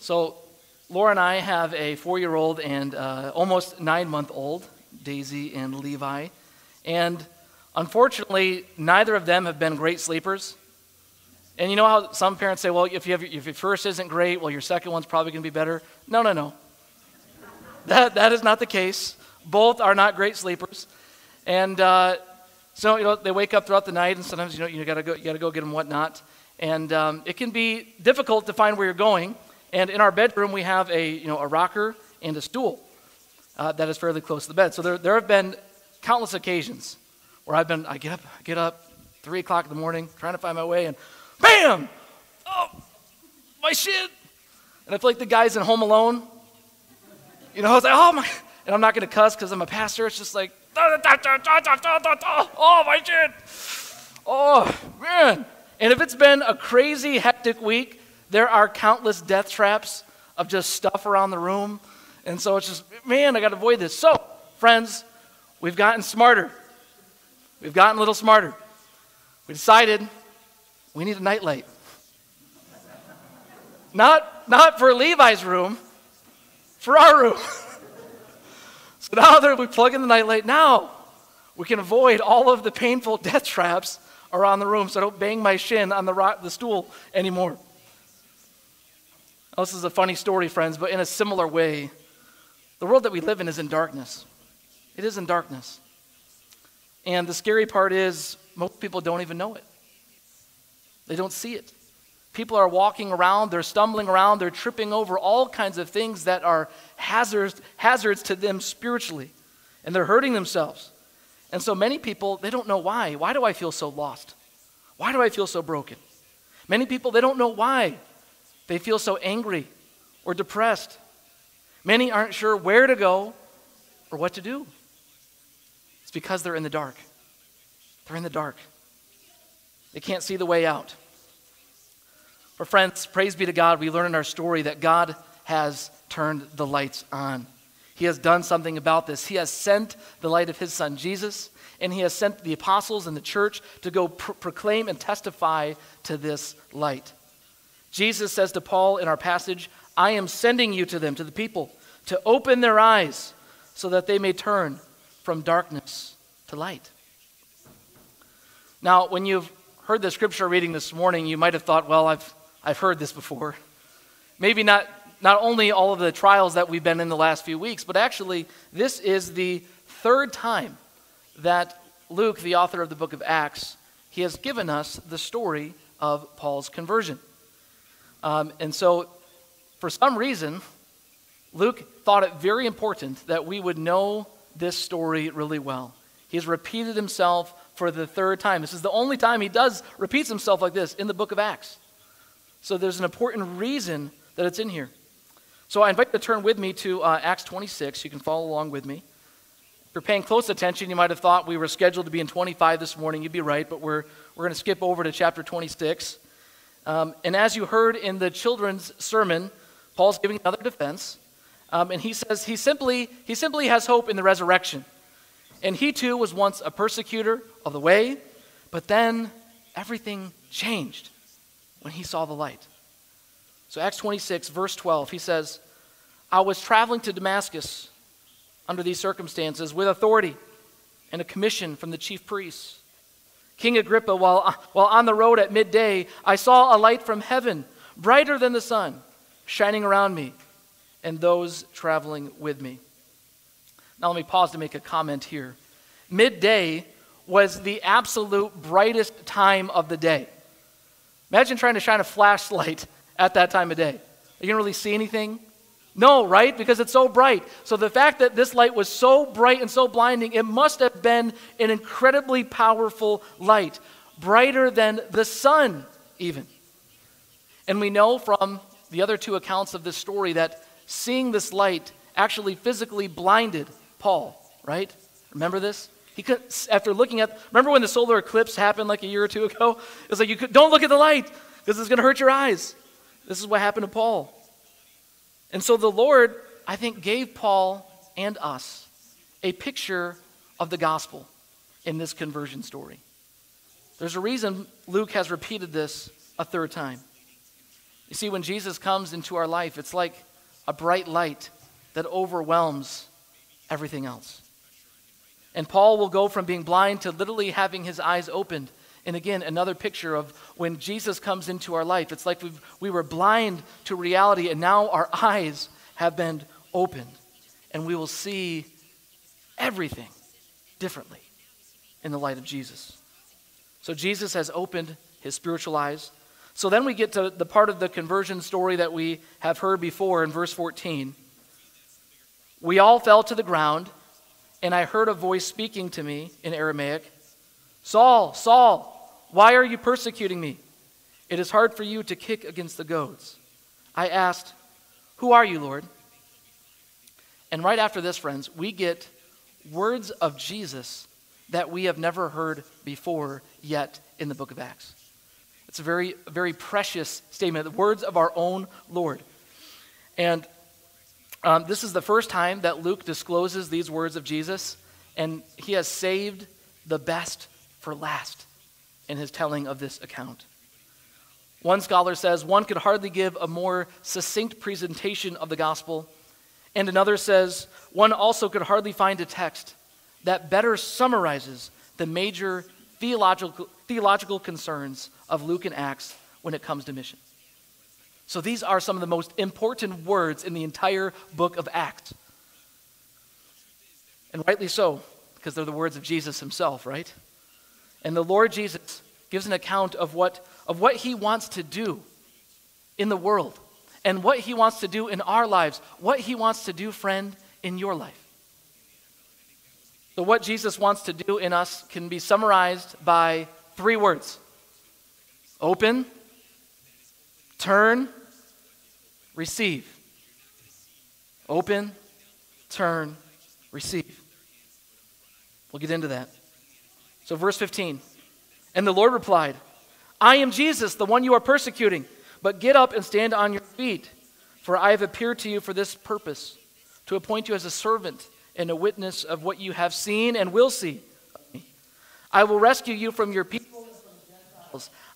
So, Laura and I have a four year old and uh, almost nine month old, Daisy and Levi. And unfortunately, neither of them have been great sleepers. And you know how some parents say, well, if, you have, if your first isn't great, well, your second one's probably going to be better? No, no, no. that, that is not the case. Both are not great sleepers. And uh, so, you know, they wake up throughout the night, and sometimes, you know, you got to go, you gotta go get them whatnot. And um, it can be difficult to find where you're going. And in our bedroom, we have a, you know, a rocker and a stool uh, that is fairly close to the bed. So there, there have been countless occasions where I've been, I get up, I get up, 3 o'clock in the morning, trying to find my way, and bam! Oh, my shit! And I feel like the guys in Home Alone. You know, I was like, oh my, and I'm not going to cuss because I'm a pastor. It's just like, oh my shit! Oh, man. And if it's been a crazy, hectic week, there are countless death traps of just stuff around the room. And so it's just, man, I got to avoid this. So, friends, we've gotten smarter. We've gotten a little smarter. We decided we need a nightlight. not, not for Levi's room, for our room. so now that we plug in the nightlight, now we can avoid all of the painful death traps around the room so I don't bang my shin on the, rock, the stool anymore. Now, this is a funny story, friends, but in a similar way, the world that we live in is in darkness. It is in darkness. And the scary part is, most people don't even know it. They don't see it. People are walking around, they're stumbling around, they're tripping over all kinds of things that are hazards, hazards to them spiritually, and they're hurting themselves. And so many people, they don't know why. Why do I feel so lost? Why do I feel so broken? Many people, they don't know why they feel so angry or depressed. Many aren't sure where to go or what to do. It's because they're in the dark. They're in the dark. They can't see the way out. But, friends, praise be to God, we learn in our story that God has turned the lights on. He has done something about this. He has sent the light of his son Jesus, and he has sent the apostles and the church to go proclaim and testify to this light. Jesus says to Paul in our passage, I am sending you to them, to the people, to open their eyes so that they may turn from darkness to light. Now, when you've heard the scripture reading this morning, you might have thought, well, I've, I've heard this before. Maybe not, not only all of the trials that we've been in the last few weeks, but actually, this is the third time that Luke, the author of the book of Acts, he has given us the story of Paul's conversion. Um, and so, for some reason, Luke thought it very important that we would know this story really well. He has repeated himself for the third time. This is the only time he does repeats himself like this in the book of Acts. So there's an important reason that it's in here. So I invite you to turn with me to uh, Acts 26. You can follow along with me. If you're paying close attention, you might have thought we were scheduled to be in 25 this morning. You'd be right, but we're, we're going to skip over to chapter 26. Um, and as you heard in the children's sermon, Paul's giving another defense. Um, and he says he simply, he simply has hope in the resurrection. And he too was once a persecutor of the way, but then everything changed when he saw the light. So, Acts 26, verse 12, he says, I was traveling to Damascus under these circumstances with authority and a commission from the chief priests. King Agrippa, while, while on the road at midday, I saw a light from heaven, brighter than the sun, shining around me and those traveling with me. Now, let me pause to make a comment here. Midday was the absolute brightest time of the day. Imagine trying to shine a flashlight at that time of day. You to really see anything? No, right? Because it's so bright. So the fact that this light was so bright and so blinding, it must have been an incredibly powerful light, brighter than the sun, even. And we know from the other two accounts of this story that seeing this light actually physically blinded Paul, right? Remember this? He could, after looking at, remember when the solar eclipse happened like a year or two ago? It was like, you could, don't look at the light because it's going to hurt your eyes. This is what happened to Paul. And so the Lord, I think, gave Paul and us a picture of the gospel in this conversion story. There's a reason Luke has repeated this a third time. You see, when Jesus comes into our life, it's like a bright light that overwhelms everything else. And Paul will go from being blind to literally having his eyes opened. And again, another picture of when Jesus comes into our life. It's like we we were blind to reality, and now our eyes have been opened. And we will see everything differently in the light of Jesus. So Jesus has opened his spiritual eyes. So then we get to the part of the conversion story that we have heard before in verse 14. We all fell to the ground, and I heard a voice speaking to me in Aramaic Saul, Saul, why are you persecuting me? It is hard for you to kick against the goads. I asked, Who are you, Lord? And right after this, friends, we get words of Jesus that we have never heard before yet in the book of Acts. It's a very, very precious statement, the words of our own Lord. And um, this is the first time that Luke discloses these words of Jesus, and he has saved the best for last in his telling of this account. One scholar says one could hardly give a more succinct presentation of the gospel, and another says one also could hardly find a text that better summarizes the major theological, theological concerns of Luke and Acts when it comes to mission. So these are some of the most important words in the entire book of Acts. And rightly so, because they're the words of Jesus himself, right? And the Lord Jesus gives an account of what, of what he wants to do in the world and what he wants to do in our lives, what he wants to do, friend, in your life. So, what Jesus wants to do in us can be summarized by three words open, turn, receive. Open, turn, receive. We'll get into that. So, verse 15. And the Lord replied, I am Jesus, the one you are persecuting, but get up and stand on your feet, for I have appeared to you for this purpose, to appoint you as a servant and a witness of what you have seen and will see. I will rescue you from your people.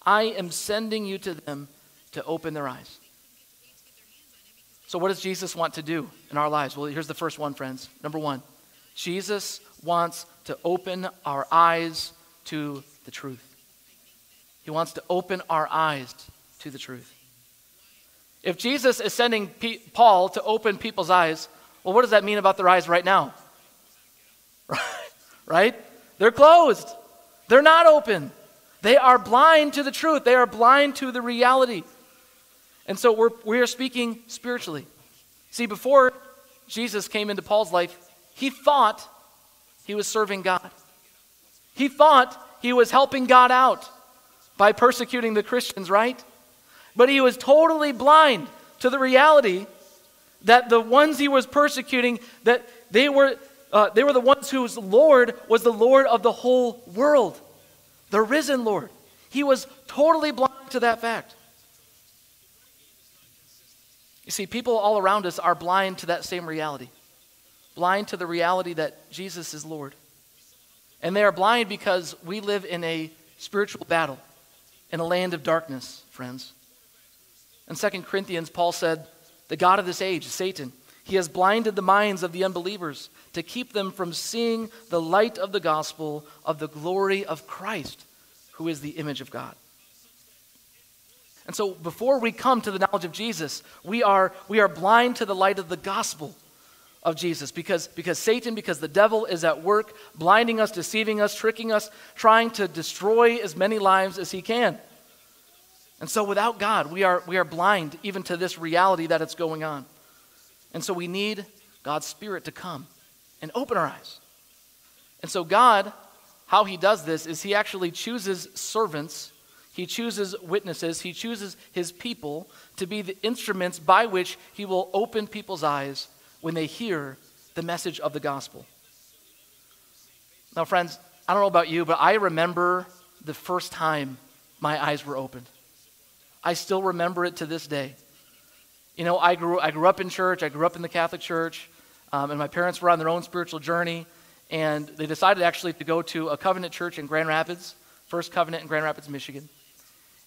I am sending you to them to open their eyes. So, what does Jesus want to do in our lives? Well, here's the first one, friends. Number one, Jesus wants to open our eyes to the truth. He wants to open our eyes to the truth. If Jesus is sending Paul to open people's eyes, well, what does that mean about their eyes right now? right? They're closed. They're not open. They are blind to the truth. They are blind to the reality. And so we're, we are speaking spiritually. See, before Jesus came into Paul's life, he thought he was serving God. He thought he was helping God out by persecuting the Christians, right? But he was totally blind to the reality that the ones he was persecuting, that they were, uh, they were the ones whose Lord was the Lord of the whole world, the risen Lord. He was totally blind to that fact. You see, people all around us are blind to that same reality, blind to the reality that Jesus is Lord. And they are blind because we live in a spiritual battle, in a land of darkness, friends. In 2 Corinthians, Paul said, the God of this age, Satan, he has blinded the minds of the unbelievers to keep them from seeing the light of the gospel of the glory of Christ, who is the image of God. And so before we come to the knowledge of Jesus, we are, we are blind to the light of the gospel of Jesus because, because Satan, because the devil is at work, blinding us, deceiving us, tricking us, trying to destroy as many lives as he can. And so without God, we are, we are blind even to this reality that it's going on. And so we need God's Spirit to come and open our eyes. And so God, how he does this is he actually chooses servants, he chooses witnesses, he chooses his people to be the instruments by which he will open people's eyes when they hear the message of the gospel. Now, friends, I don't know about you, but I remember the first time my eyes were opened. I still remember it to this day. You know, I grew, I grew up in church, I grew up in the Catholic Church, um, and my parents were on their own spiritual journey, and they decided actually to go to a covenant church in Grand Rapids, First Covenant in Grand Rapids, Michigan.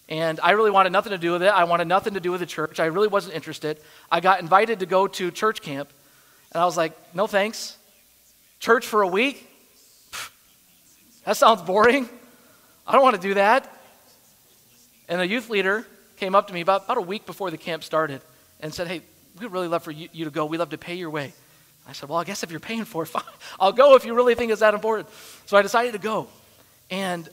And I really wanted nothing to do with it. I wanted nothing to do with the church. I really wasn't interested. I got invited to go to church camp, and I was like, no thanks. Church for a week? Pfft, that sounds boring. I don't want to do that. And the youth leader came up to me about, about a week before the camp started and said, Hey, we'd really love for you, you to go. We'd love to pay your way. I said, Well, I guess if you're paying for it, fine. I'll go if you really think it's that important. So I decided to go. And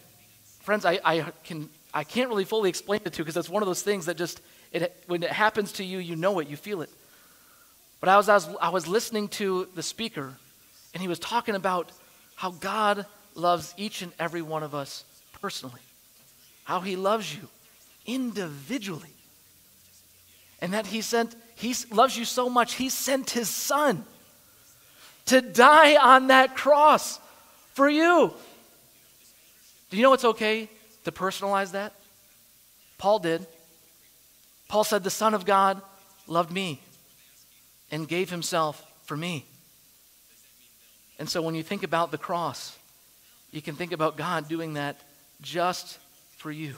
friends, I, I, can, I can't really fully explain it to you because it's one of those things that just, it, when it happens to you, you know it, you feel it. But I was, I was, I was listening to the speaker, and he was talking about how God loves each and every one of us personally, how he loves you individually. And that he sent, he loves you so much, he sent his son to die on that cross for you. Do you know it's okay to personalize that? Paul did. Paul said, The Son of God loved me and gave himself for me. And so when you think about the cross, you can think about God doing that just for you.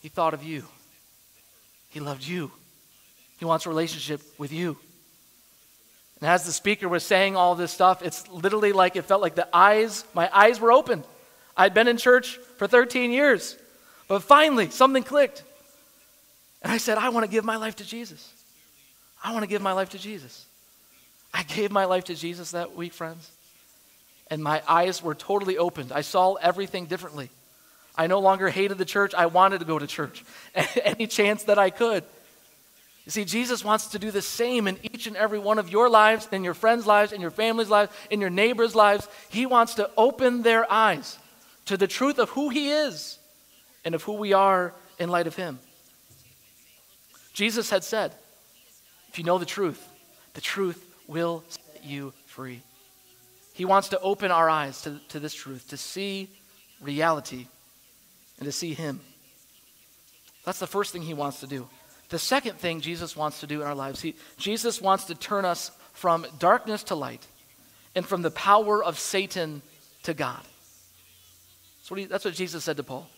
He thought of you. He loved you. He wants a relationship with you. And as the speaker was saying all this stuff, it's literally like it felt like the eyes, my eyes were open. I'd been in church for 13 years, but finally something clicked. And I said, I want to give my life to Jesus. I want to give my life to Jesus. I gave my life to Jesus that week, friends. And my eyes were totally opened. I saw everything differently. I no longer hated the church. I wanted to go to church any chance that I could. You see, Jesus wants to do the same in each and every one of your lives, in your friends' lives, in your family's lives, in your neighbors' lives. He wants to open their eyes to the truth of who He is and of who we are in light of Him. Jesus had said, if you know the truth, the truth will set you free. He wants to open our eyes to, to this truth, to see reality and to see Him. That's the first thing He wants to do. The second thing Jesus wants to do in our lives, he, Jesus wants to turn us from darkness to light and from the power of Satan to God. That's what, he, that's what Jesus said to Paul.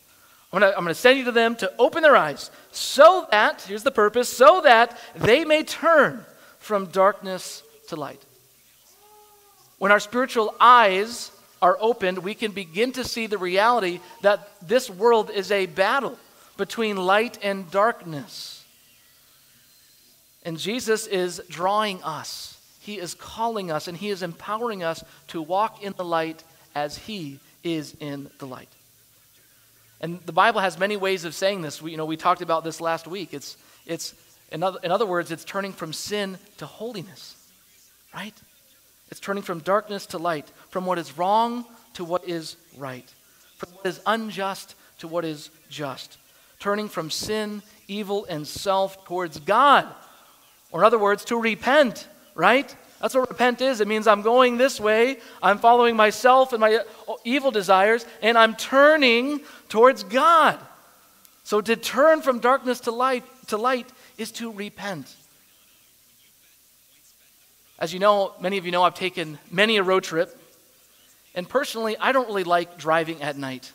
I'm going to send you to them to open their eyes so that, here's the purpose, so that they may turn from darkness to light. When our spiritual eyes are opened, we can begin to see the reality that this world is a battle between light and darkness. And Jesus is drawing us, He is calling us, and He is empowering us to walk in the light as He is in the light. And the Bible has many ways of saying this. We, you know, we talked about this last week. It's, it's in, other, in other words, it's turning from sin to holiness, right? It's turning from darkness to light, from what is wrong to what is right, from what is unjust to what is just, turning from sin, evil, and self towards God. Or, in other words, to repent, right? That's what repent is. It means I'm going this way, I'm following myself and my evil desires, and I'm turning towards God. So, to turn from darkness to light, to light is to repent. As you know, many of you know, I've taken many a road trip. And personally, I don't really like driving at night.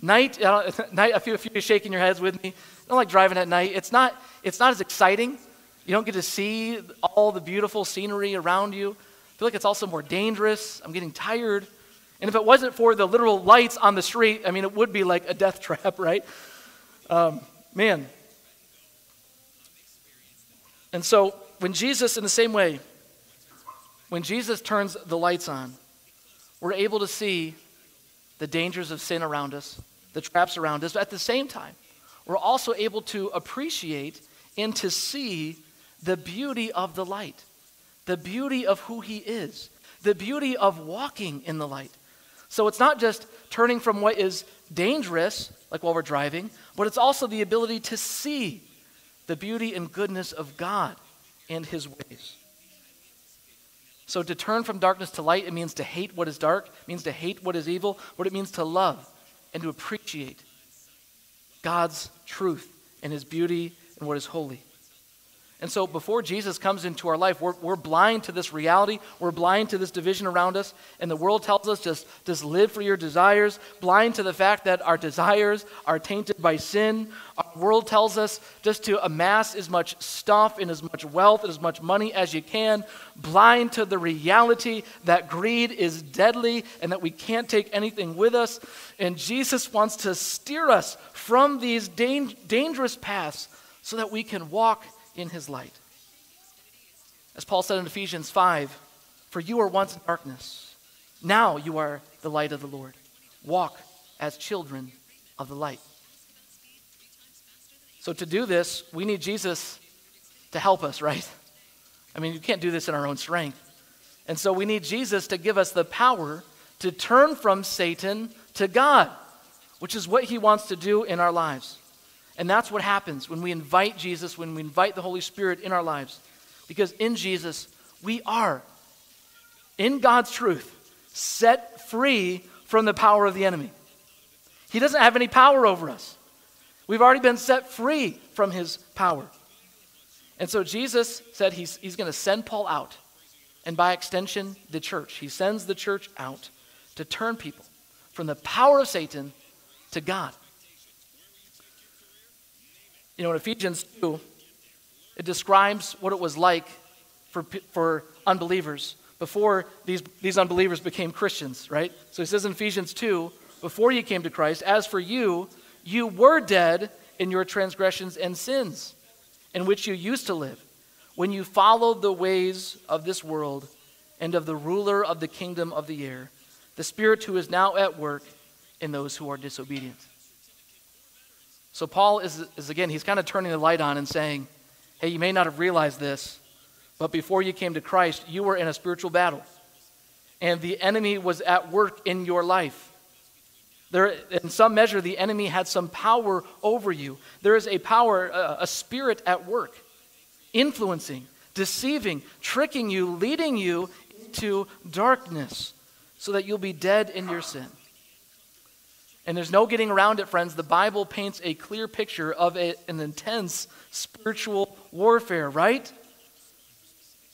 Night, uh, night a few of you shaking your heads with me. I don't like driving at night. It's not, it's not as exciting. You don't get to see all the beautiful scenery around you. I feel like it's also more dangerous. I'm getting tired. And if it wasn't for the literal lights on the street, I mean, it would be like a death trap, right? Um, man. And so when Jesus, in the same way, when Jesus turns the lights on, we're able to see the dangers of sin around us, the traps around us, but at the same time, we're also able to appreciate and to see the beauty of the light, the beauty of who He is, the beauty of walking in the light. So it's not just turning from what is dangerous, like while we're driving, but it's also the ability to see the beauty and goodness of God and his ways. So to turn from darkness to light, it means to hate what is dark, it means to hate what is evil, what it means to love and to appreciate God's truth and his beauty and what is holy. And so before Jesus comes into our life, we're, we're blind to this reality. We're blind to this division around us. And the world tells us just, just live for your desires, blind to the fact that our desires are tainted by sin. Our world tells us just to amass as much stuff and as much wealth and as much money as you can, blind to the reality that greed is deadly and that we can't take anything with us. And Jesus wants to steer us from these dang- dangerous paths so that we can walk in his light. As Paul said in Ephesians 5 For you were once in darkness, now you are the light of the Lord. Walk as children of the light. So, to do this, we need Jesus to help us, right? I mean, you can't do this in our own strength. And so, we need Jesus to give us the power to turn from Satan to God, which is what he wants to do in our lives. And that's what happens when we invite Jesus, when we invite the Holy Spirit in our lives. Because in Jesus, we are, in God's truth, set free from the power of the enemy. He doesn't have any power over us. We've already been set free from his power. And so Jesus said he's, he's going to send Paul out, and by extension, the church. He sends the church out to turn people from the power of Satan to God. You know, in Ephesians 2, it describes what it was like for, for unbelievers before these, these unbelievers became Christians, right? So he says in Ephesians 2, before you came to Christ, as for you, you were dead in your transgressions and sins, in which you used to live, when you followed the ways of this world and of the ruler of the kingdom of the air, the Spirit who is now at work in those who are disobedient. So, Paul is, is again, he's kind of turning the light on and saying, hey, you may not have realized this, but before you came to Christ, you were in a spiritual battle. And the enemy was at work in your life. There, in some measure, the enemy had some power over you. There is a power, a, a spirit at work, influencing, deceiving, tricking you, leading you to darkness so that you'll be dead in your sin. And there's no getting around it, friends. The Bible paints a clear picture of a, an intense spiritual warfare, right?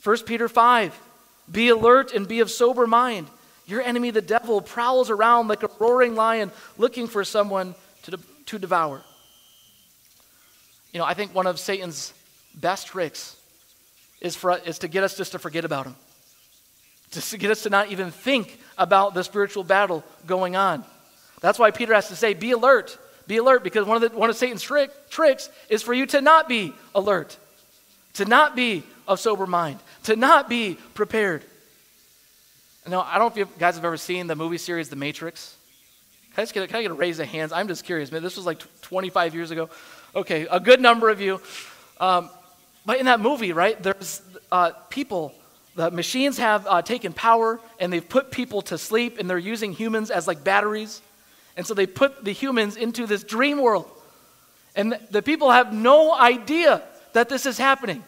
1 Peter 5 Be alert and be of sober mind. Your enemy, the devil, prowls around like a roaring lion looking for someone to, de- to devour. You know, I think one of Satan's best tricks is, for, is to get us just to forget about him, just to get us to not even think about the spiritual battle going on. That's why Peter has to say, be alert. Be alert, because one of, the, one of Satan's trick, tricks is for you to not be alert, to not be of sober mind, to not be prepared. Now, I don't know if you guys have ever seen the movie series The Matrix. Can I, just get, can I get a raise of hands? I'm just curious. Man, this was like 25 years ago. Okay, a good number of you. Um, but in that movie, right, there's uh, people, the machines have uh, taken power and they've put people to sleep and they're using humans as like batteries. And so they put the humans into this dream world. And the people have no idea that this is happening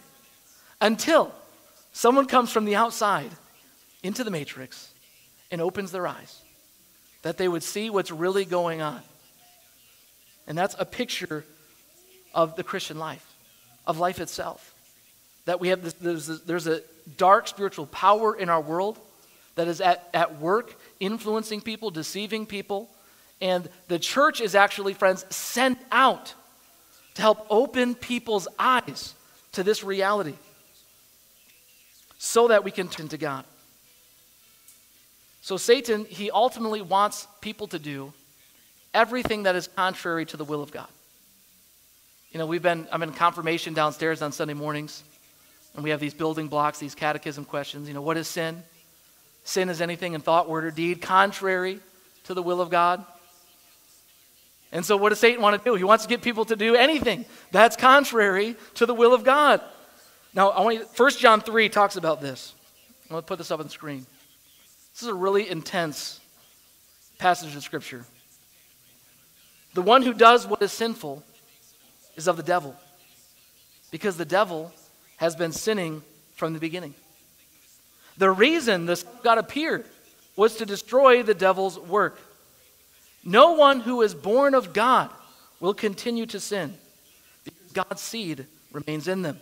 until someone comes from the outside into the matrix and opens their eyes that they would see what's really going on. And that's a picture of the Christian life, of life itself. That we have this, there's, a, there's a dark spiritual power in our world that is at, at work, influencing people, deceiving people, and the church is actually, friends, sent out to help open people's eyes to this reality so that we can turn to God. So, Satan, he ultimately wants people to do everything that is contrary to the will of God. You know, we've been, I'm in confirmation downstairs on Sunday mornings, and we have these building blocks, these catechism questions. You know, what is sin? Sin is anything in thought, word, or deed contrary to the will of God. And so, what does Satan want to do? He wants to get people to do anything that's contrary to the will of God. Now, I want you, 1 John 3 talks about this. I'm going to put this up on the screen. This is a really intense passage of Scripture. The one who does what is sinful is of the devil, because the devil has been sinning from the beginning. The reason this God appeared was to destroy the devil's work. No one who is born of God will continue to sin because God's seed remains in them.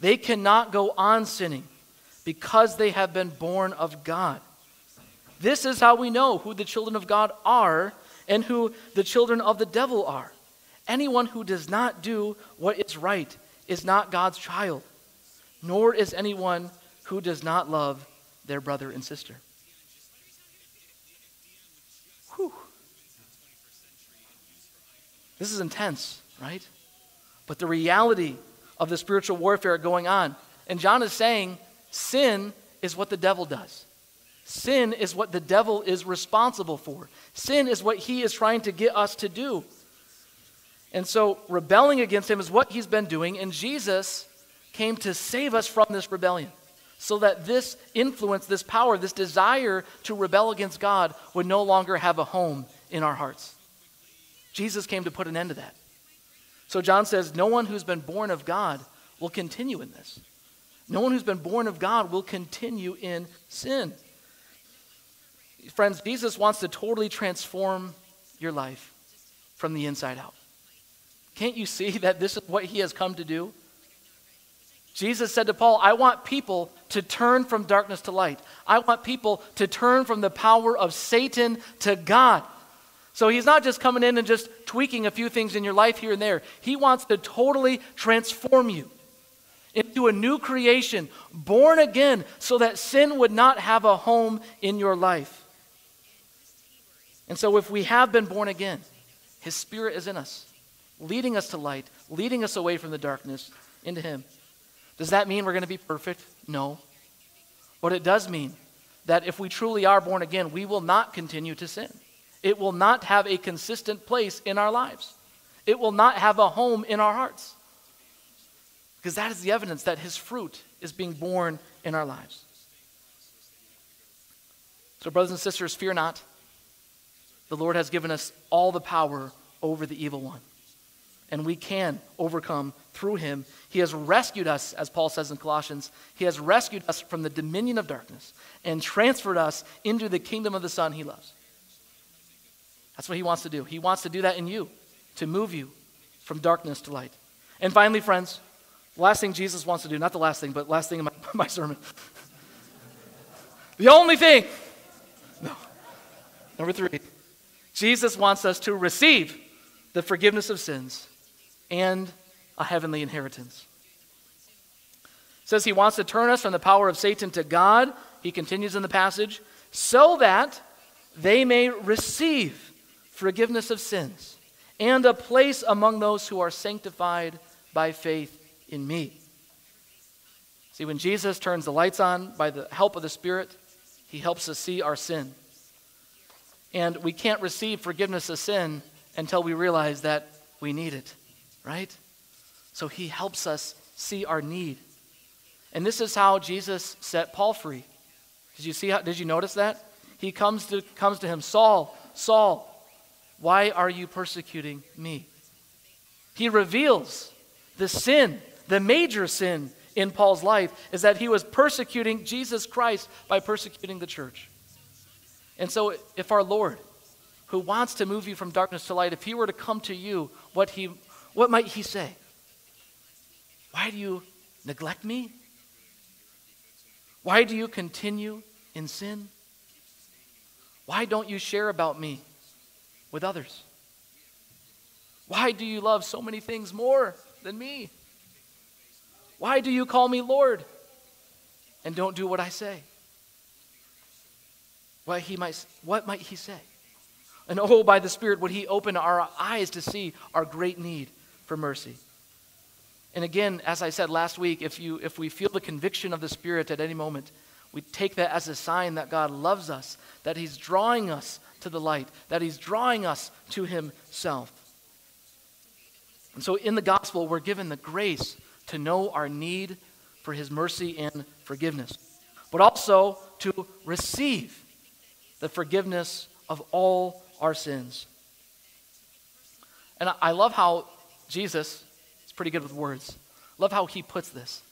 They cannot go on sinning because they have been born of God. This is how we know who the children of God are and who the children of the devil are. Anyone who does not do what is right is not God's child, nor is anyone who does not love their brother and sister. Whew. This is intense, right? But the reality of the spiritual warfare going on. And John is saying sin is what the devil does. Sin is what the devil is responsible for. Sin is what he is trying to get us to do. And so rebelling against him is what he's been doing, and Jesus came to save us from this rebellion so that this influence, this power, this desire to rebel against God would no longer have a home in our hearts. Jesus came to put an end to that. So John says, No one who's been born of God will continue in this. No one who's been born of God will continue in sin. Friends, Jesus wants to totally transform your life from the inside out. Can't you see that this is what he has come to do? Jesus said to Paul, I want people to turn from darkness to light. I want people to turn from the power of Satan to God. So he's not just coming in and just tweaking a few things in your life here and there. He wants to totally transform you into a new creation, born again, so that sin would not have a home in your life. And so if we have been born again, his spirit is in us leading us to light, leading us away from the darkness into Him. Does that mean we're going to be perfect? No. But it does mean that if we truly are born again, we will not continue to sin. It will not have a consistent place in our lives. It will not have a home in our hearts. Because that is the evidence that His fruit is being born in our lives. So, brothers and sisters, fear not. The Lord has given us all the power over the evil one and we can overcome through him. He has rescued us, as Paul says in Colossians, he has rescued us from the dominion of darkness and transferred us into the kingdom of the Son he loves. That's what he wants to do. He wants to do that in you, to move you from darkness to light. And finally, friends, last thing Jesus wants to do, not the last thing, but last thing in my, my sermon. the only thing. No. Number three, Jesus wants us to receive the forgiveness of sins and a heavenly inheritance. It says he wants to turn us from the power of Satan to God, he continues in the passage, so that they may receive forgiveness of sins and a place among those who are sanctified by faith in me. See, when Jesus turns the lights on by the help of the Spirit, he helps us see our sin. And we can't receive forgiveness of sin until we realize that we need it right? So he helps us see our need. And this is how Jesus set Paul free. Did you see how, did you notice that? He comes to, comes to him, Saul, Saul, why are you persecuting me? He reveals the sin, the major sin in Paul's life is that he was persecuting Jesus Christ by persecuting the church. And so, if our Lord, who wants to move you from darkness to light, if he were to come to you, what he what might he say? Why do you neglect me? Why do you continue in sin? Why don't you share about me with others? Why do you love so many things more than me? Why do you call me Lord and don't do what I say? What, he might, what might he say? And oh, by the Spirit, would he open our eyes to see our great need for mercy. And again, as I said last week, if, you, if we feel the conviction of the Spirit at any moment, we take that as a sign that God loves us, that He's drawing us to the light, that He's drawing us to Himself. And so in the gospel, we're given the grace to know our need for His mercy and forgiveness, but also to receive the forgiveness of all our sins. And I love how Jesus is pretty good with words. Love how he puts this.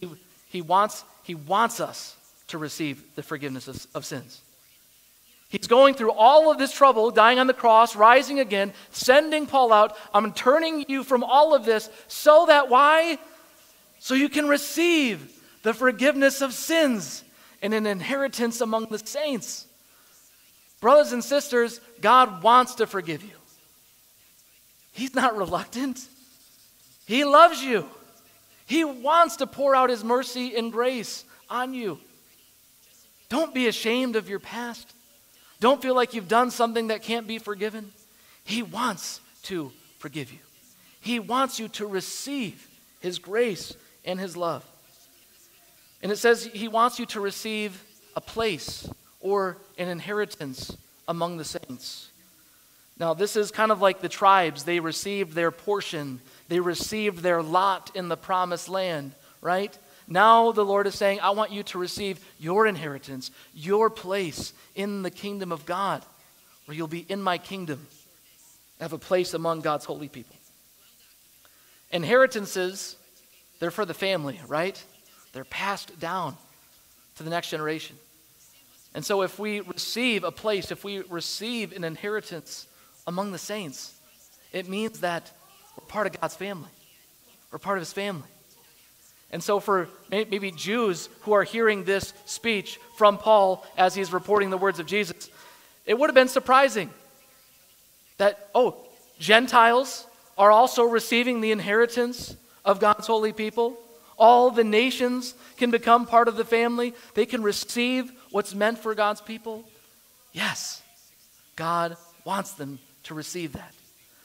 He, he, wants, he wants us to receive the forgiveness of, of sins. He's going through all of this trouble, dying on the cross, rising again, sending Paul out. I'm turning you from all of this so that why? so you can receive the forgiveness of sins and an inheritance among the saints. Brothers and sisters, God wants to forgive you. He's not reluctant. He loves you. He wants to pour out His mercy and grace on you. Don't be ashamed of your past. Don't feel like you've done something that can't be forgiven. He wants to forgive you. He wants you to receive His grace and His love. And it says He wants you to receive a place or an inheritance among the saints. Now, this is kind of like the tribes. They received their portion, they received their lot in the promised land, right? Now the Lord is saying, I want you to receive your inheritance, your place in the kingdom of God, where you'll be in my kingdom, have a place among God's holy people. Inheritances, they're for the family, right? They're passed down to the next generation. And so if we receive a place, if we receive an inheritance among the saints, it means that we're part of God's family. We're part of his family. And so, for maybe Jews who are hearing this speech from Paul as he's reporting the words of Jesus, it would have been surprising that, oh, Gentiles are also receiving the inheritance of God's holy people. All the nations can become part of the family, they can receive what's meant for God's people. Yes, God wants them to receive that.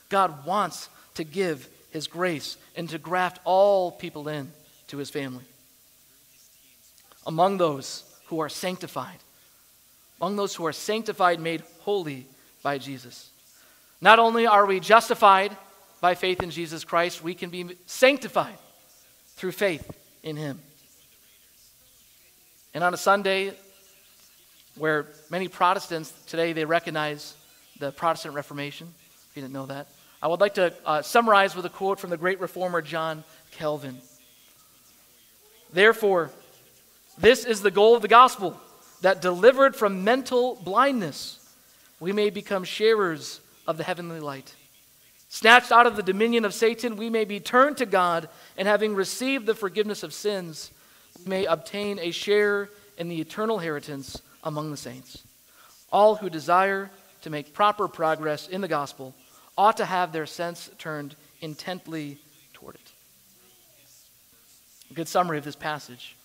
God wants to give his grace and to graft all people in to his family. Among those who are sanctified, among those who are sanctified, made holy by Jesus. Not only are we justified by faith in Jesus Christ, we can be sanctified through faith in him. And on a Sunday where many Protestants today they recognize the Protestant Reformation, if you didn't know that, I would like to uh, summarize with a quote from the great reformer John Calvin. Therefore, this is the goal of the gospel that delivered from mental blindness, we may become sharers of the heavenly light. Snatched out of the dominion of Satan, we may be turned to God, and having received the forgiveness of sins, we may obtain a share in the eternal inheritance among the saints. All who desire to make proper progress in the gospel ought to have their sense turned intently a good summary of this passage.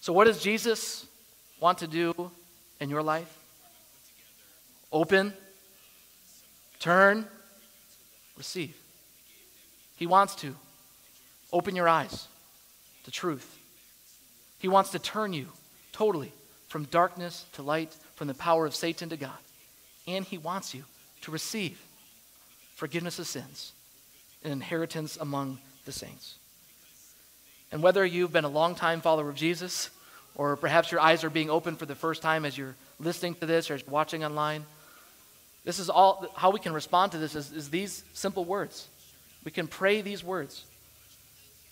So, what does Jesus want to do in your life? Open, turn, receive. He wants to open your eyes to truth. He wants to turn you totally from darkness to light, from the power of Satan to God. And He wants you to receive forgiveness of sins, an inheritance among the saints. And whether you've been a long-time follower of Jesus, or perhaps your eyes are being opened for the first time as you're listening to this or watching online, this is all how we can respond to this is, is these simple words. We can pray these words.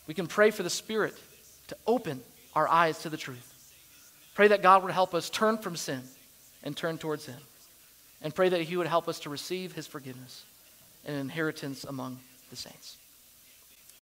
We can pray for the Spirit to open our eyes to the truth. Pray that God would help us turn from sin and turn towards Him. And pray that He would help us to receive His forgiveness and inheritance among the saints.